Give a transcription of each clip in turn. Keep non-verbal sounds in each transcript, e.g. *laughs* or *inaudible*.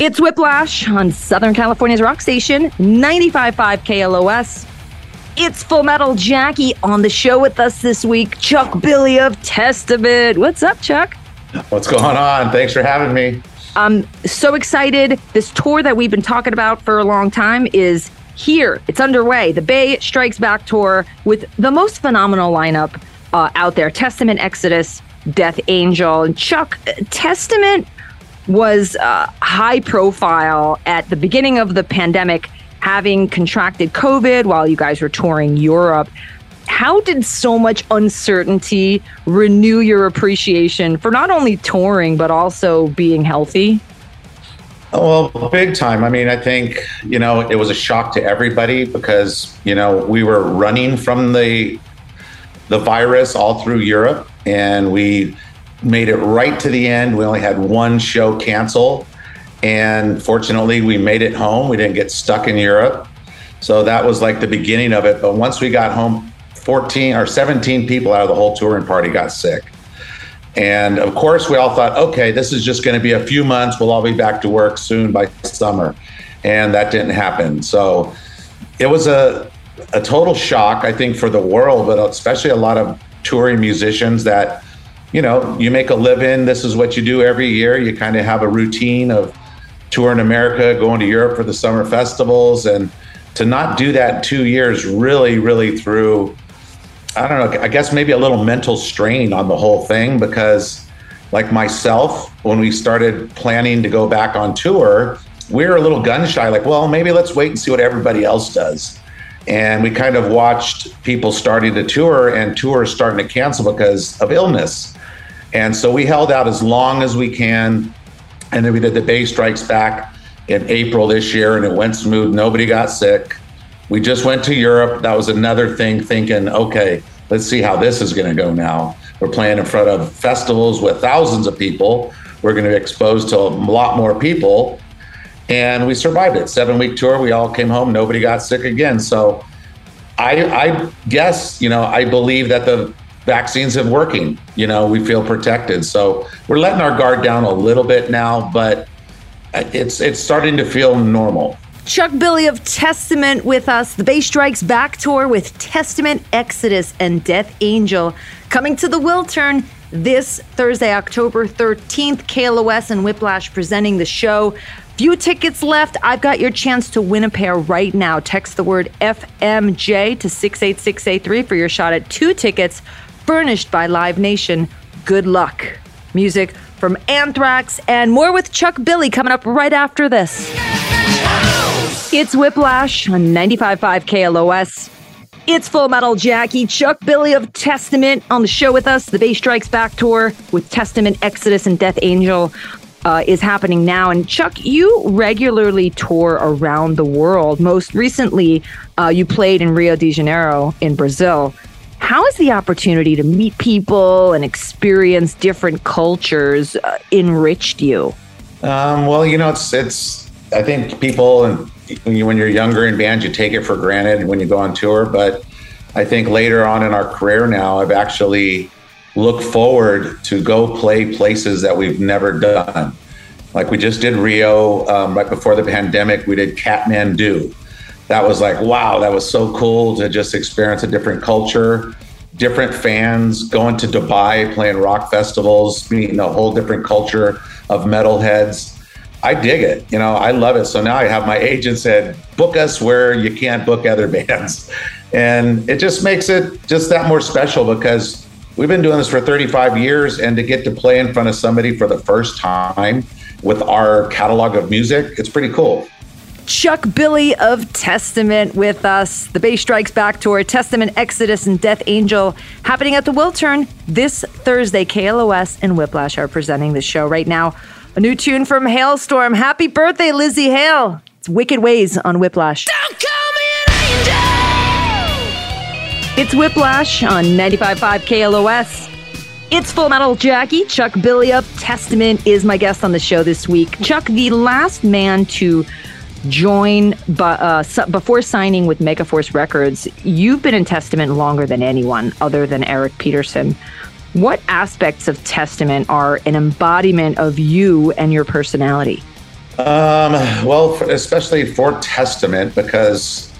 It's Whiplash on Southern California's rock station, 95.5 KLOS. It's Full Metal Jackie on the show with us this week, Chuck Billy of Testament. What's up, Chuck? What's going on? Thanks for having me. I'm so excited. This tour that we've been talking about for a long time is here. It's underway. The Bay Strikes Back tour with the most phenomenal lineup uh, out there Testament, Exodus, Death Angel. And Chuck, Testament was uh, high profile at the beginning of the pandemic, having contracted COVID while you guys were touring Europe. How did so much uncertainty renew your appreciation for not only touring, but also being healthy? Well, big time. I mean, I think, you know, it was a shock to everybody because, you know, we were running from the the virus all through Europe and we made it right to the end. We only had one show cancel. And fortunately, we made it home. We didn't get stuck in Europe. So that was like the beginning of it. But once we got home, 14 or 17 people out of the whole touring party got sick. And of course, we all thought, okay, this is just going to be a few months. We'll all be back to work soon by summer. And that didn't happen. So it was a, a total shock, I think, for the world, but especially a lot of touring musicians that you know, you make a living. This is what you do every year. You kind of have a routine of touring America, going to Europe for the summer festivals, and to not do that two years really, really threw. I don't know. I guess maybe a little mental strain on the whole thing because, like myself, when we started planning to go back on tour, we were a little gun shy. Like, well, maybe let's wait and see what everybody else does. And we kind of watched people starting to tour and tours starting to cancel because of illness. And so we held out as long as we can. And then we did the Bay Strikes Back in April this year, and it went smooth. Nobody got sick. We just went to Europe. That was another thing, thinking, okay, let's see how this is going to go now. We're playing in front of festivals with thousands of people. We're going to be exposed to a lot more people. And we survived it. Seven week tour. We all came home. Nobody got sick again. So I, I guess, you know, I believe that the vaccines have working. You know, we feel protected. So we're letting our guard down a little bit now, but it's it's starting to feel normal. Chuck Billy of Testament with us. The Bay Strikes Back tour with Testament, Exodus, and Death Angel coming to the Wiltern this Thursday, October 13th. KLOS and Whiplash presenting the show. Few tickets left. I've got your chance to win a pair right now. Text the word FMJ to 68683 for your shot at two tickets furnished by Live Nation. Good luck. Music from Anthrax and more with Chuck Billy coming up right after this. It's Whiplash on 95.5 KLOS. It's Full Metal Jackie, Chuck Billy of Testament on the show with us. The Bay Strikes Back tour with Testament, Exodus, and Death Angel uh, is happening now. And Chuck, you regularly tour around the world. Most recently, uh, you played in Rio de Janeiro in Brazil. How has the opportunity to meet people and experience different cultures uh, enriched you? Um, well, you know, it's it's. I think people and when, you, when you're younger in bands, you take it for granted when you go on tour. But I think later on in our career now, I've actually looked forward to go play places that we've never done. Like we just did Rio um, right before the pandemic. We did Kathmandu that was like, wow, that was so cool to just experience a different culture, different fans, going to Dubai, playing rock festivals, meeting a whole different culture of metalheads. I dig it. You know, I love it. So now I have my agent said, book us where you can't book other *laughs* bands. And it just makes it just that more special because we've been doing this for 35 years and to get to play in front of somebody for the first time with our catalog of music, it's pretty cool. Chuck Billy of Testament with us. The Bay Strikes Back tour, Testament, Exodus, and Death Angel happening at the Wiltern this Thursday. KLOS and Whiplash are presenting the show right now. A new tune from Halestorm. Happy birthday, Lzzy Hale. It's Wicked Ways on Whiplash. It's Whiplash on 95.5 KLOS. It's Full Metal Jackie. Chuck Billy of Testament is my guest on the show this week. Chuck, the last man to join but uh, before signing with megaforce records you've been in testament longer than anyone other than eric peterson what aspects of testament are an embodiment of you and your personality Um, well, especially for Testament, because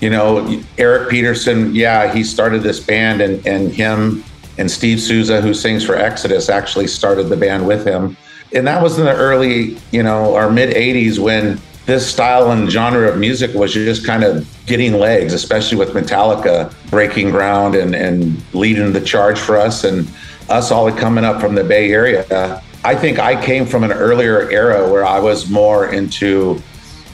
you know Eric Peterson. Yeah, he started this band, and and him and Steve Souza, who sings for Exodus, actually started the band with him. And that was in the early, you know, our mid '80s when this style and genre of music was just kind of getting legs, especially with Metallica breaking ground and, and leading the charge for us and us all coming up from the Bay Area. I think I came from an earlier era where I was more into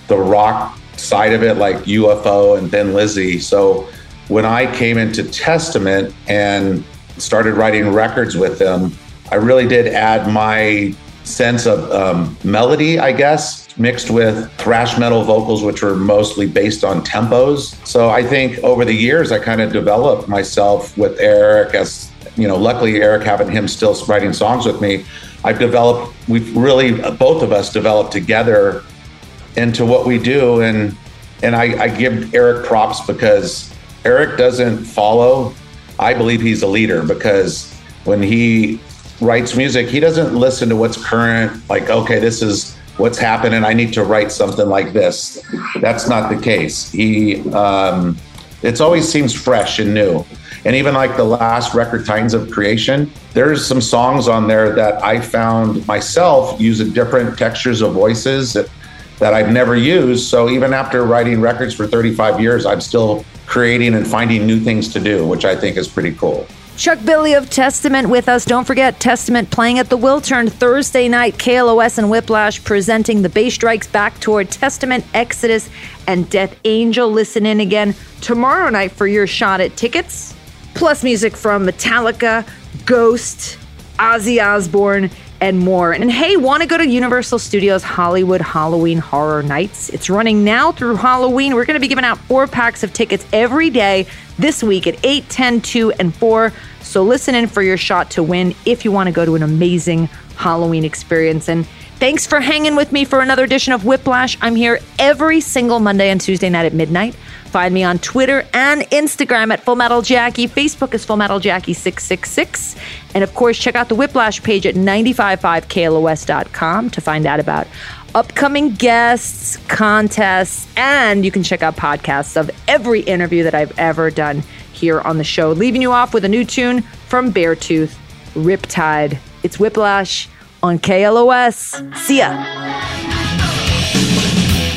the rock side of it, like UFO and Thin Lizzy. So when I came into Testament and started writing records with them, I really did add my sense of um, melody, I guess, mixed with thrash metal vocals, which were mostly based on tempos. So I think over the years, I kind of developed myself with Eric as, you know, luckily Eric having him still writing songs with me. I've developed, we've really, both of us developed together into what we do. And, and I, I give Eric props because Eric doesn't follow. I believe he's a leader because when he writes music, he doesn't listen to what's current, like, okay, this is what's happening. I need to write something like this. That's not the case. He, um, it's always seems fresh and new. And even like the last record, Titans of Creation, there's some songs on there that I found myself using different textures of voices that, that I've never used. So even after writing records for 35 years, I'm still creating and finding new things to do, which I think is pretty cool. Chuck Billy of Testament with us. Don't forget, Testament playing at the Wiltern Thursday night. KLOS and Whiplash presenting the Bay Strikes Back Tour, Testament, Exodus, and Death Angel. Listen in again tomorrow night for your shot at tickets. Plus music from Metallica, Ghost, Ozzy Osbourne, and more. And hey, want to go to Universal Studios Hollywood Halloween Horror Nights? It's running now through Halloween. We're going to be giving out four packs of tickets every day this week at 8, 10, 2, and 4. So listen in for your shot to win if you want to go to an amazing Halloween experience. And thanks for hanging with me for another edition of Whiplash. I'm here every single Monday and Tuesday night at midnight. Find me on Twitter and Instagram at Full Metal Jackie. Facebook is Full Metal Jackie 666. And of course, check out the Whiplash page at 955KLOS.com to find out about upcoming guests, contests, and you can check out podcasts of every interview that I've ever done here on the show. Leaving you off with a new tune from Beartooth, Riptide. It's Whiplash on KLOS. See ya.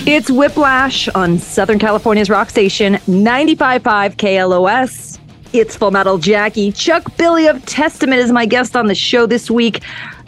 It's Whiplash on Southern California's rock station 95.5 KLOS. It's Full Metal Jackie. Chuck Billy of Testament is my guest on the show this week.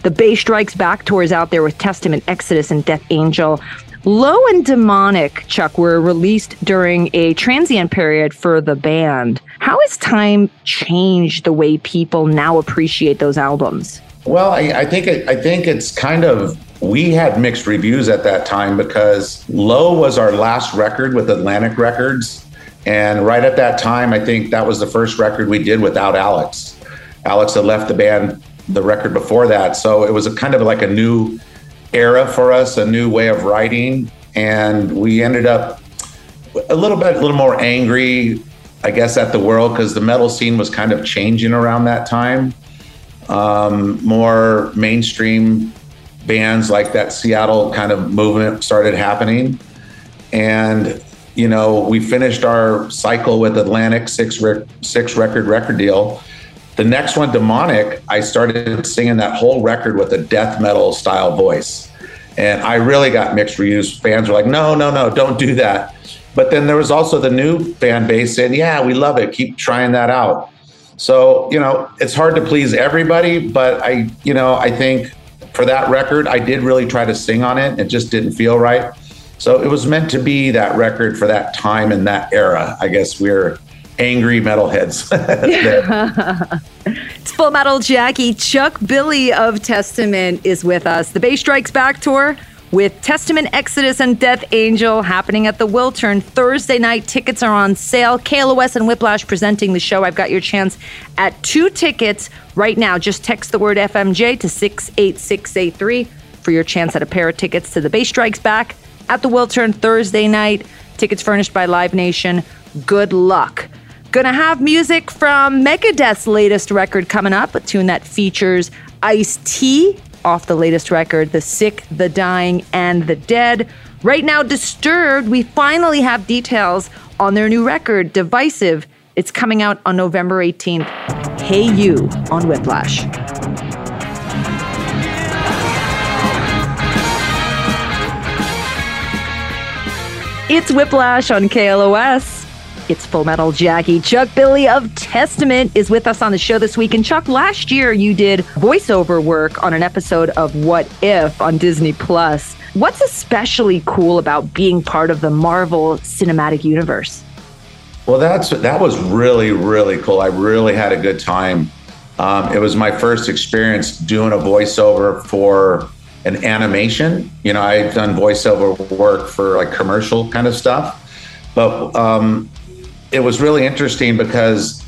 The Bay Strikes Back tour is out there with Testament, Exodus, and Death Angel. Low and Demonic, Chuck, were released during a transient period for the band. How has time changed the way people now appreciate those albums? Well, I, I think it, I think it's kind of we had mixed reviews at that time because Low was our last record with Atlantic Records. And right at that time, I think that was the first record we did without Alex. Alex had left the band the record before that. So it was a kind of like a new era for us, a new way of writing. And we ended up a little bit, a little more angry, I guess, at the world because the metal scene was kind of changing around that time. Um, more mainstream bands like that Seattle kind of movement started happening. And, you know, we finished our cycle with Atlantic six, six record record deal. The next one, Demonic, I started singing that whole record with a death metal style voice. And I really got mixed reviews. Fans were like, no, no, no, don't do that. But then there was also the new fan base saying, yeah, we love it. Keep trying that out. So, you know, it's hard to please everybody, but I, you know, I think for that record, I did really try to sing on it. It just didn't feel right. So it was meant to be that record for that time and that era. I guess we're angry metalheads. it's *laughs* *laughs* Full Metal Jackie. Chuck Billy of Testament is with us. The Bay Strikes Back tour with Testament, Exodus, and Death Angel happening at the Wiltern Thursday night. Tickets are on sale. KLOS and Whiplash presenting the show. I've got your chance at two tickets right now. Just text the word FMJ to 68683 for your chance at a pair of tickets to the Bay Strikes Back at the Wiltern Thursday night. Tickets furnished by Live Nation. Good luck. Gonna have music from Megadeth's latest record coming up, a tune that features Ice T off the latest record, The Sick, the Dying, and the Dead. Right now, Disturbed, we finally have details on their new record, Divisive. It's coming out on November 18th. Hey You on Whiplash. It's Whiplash on KLOS. It's Full Metal Jackie. Chuck Billy of Testament is with us on the show this week. And Chuck, last year you did voiceover work on an episode of What If on Disney Plus. What's especially cool about being part of the Marvel Cinematic Universe? Well, that's that was really really cool. I really had a good time. Um, it was my first experience doing a voiceover for an animation. You know, I've done voiceover work for like commercial kind of stuff, but um, it was really interesting because,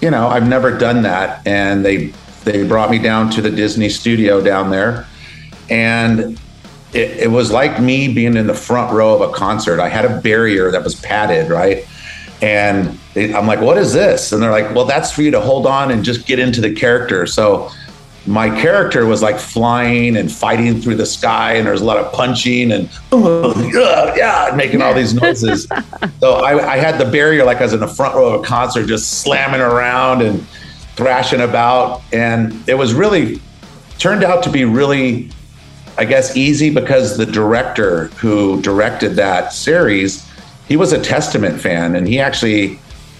you know, I've never done that, and they they brought me down to the Disney studio down there, and it, it was like me being in the front row of a concert. I had a barrier that was padded, right? And they, I'm like, what is this? And they're like, well, that's for you to hold on and just get into the character. So my character was like flying and fighting through the sky, and there's a lot of punching and uh, *laughs* yeah, making all these noises. *laughs* so I, I, had the barrier like I was in the front row of a concert, just slamming around and thrashing about, and it was really turned out to be really, I guess, easy because the director who directed that series, he was a Testament fan, and he actually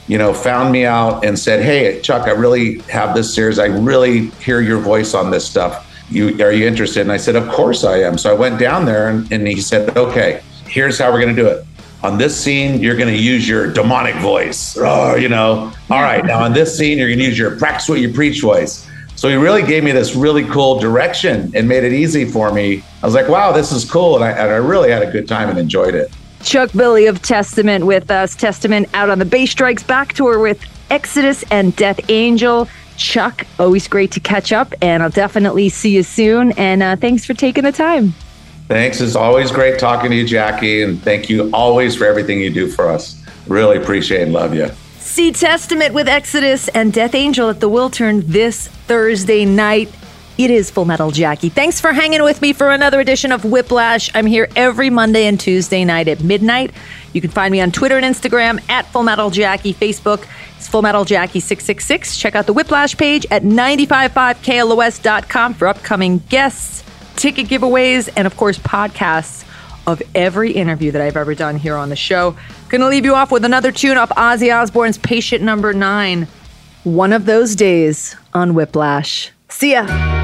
you know, found me out and said, "Hey, Chuck, I really have this series. I really hear your voice on this stuff. You are you interested?" And I said, "Of course I am." So I went down there, and, and he said, "Okay, here's how we're going to do it. On this scene, you're going to use your demonic voice. Oh, you know, all right. Now on this scene, you're going to use your practice what you preach voice." So he really gave me this really cool direction and made it easy for me. I was like, "Wow, this is cool," and I, and I really had a good time and enjoyed it. Chuck Billy of Testament with us. Testament out on the Bay Strikes back tour with Exodus and Death Angel. Chuck, always great to catch up, and I'll definitely see you soon. And uh, thanks for taking the time. Thanks. It's always great talking to you, Jackie. And thank you always for everything you do for us. Really appreciate and love you. See Testament with Exodus and Death Angel at the Wiltern this Thursday night. It is Full Metal Jackie. Thanks for hanging with me for another edition of Whiplash. I'm here every Monday and Tuesday night at midnight. You can find me on Twitter and Instagram at Full Metal Jackie. Facebook is Full Metal Jackie 666. Check out the Whiplash page at 955KLOS.com for upcoming guests, ticket giveaways, and of course, podcasts of every interview that I've ever done here on the show. Gonna leave you off with another tune off Ozzy Osbourne's Patient Number Nine. One of those days on Whiplash. See ya.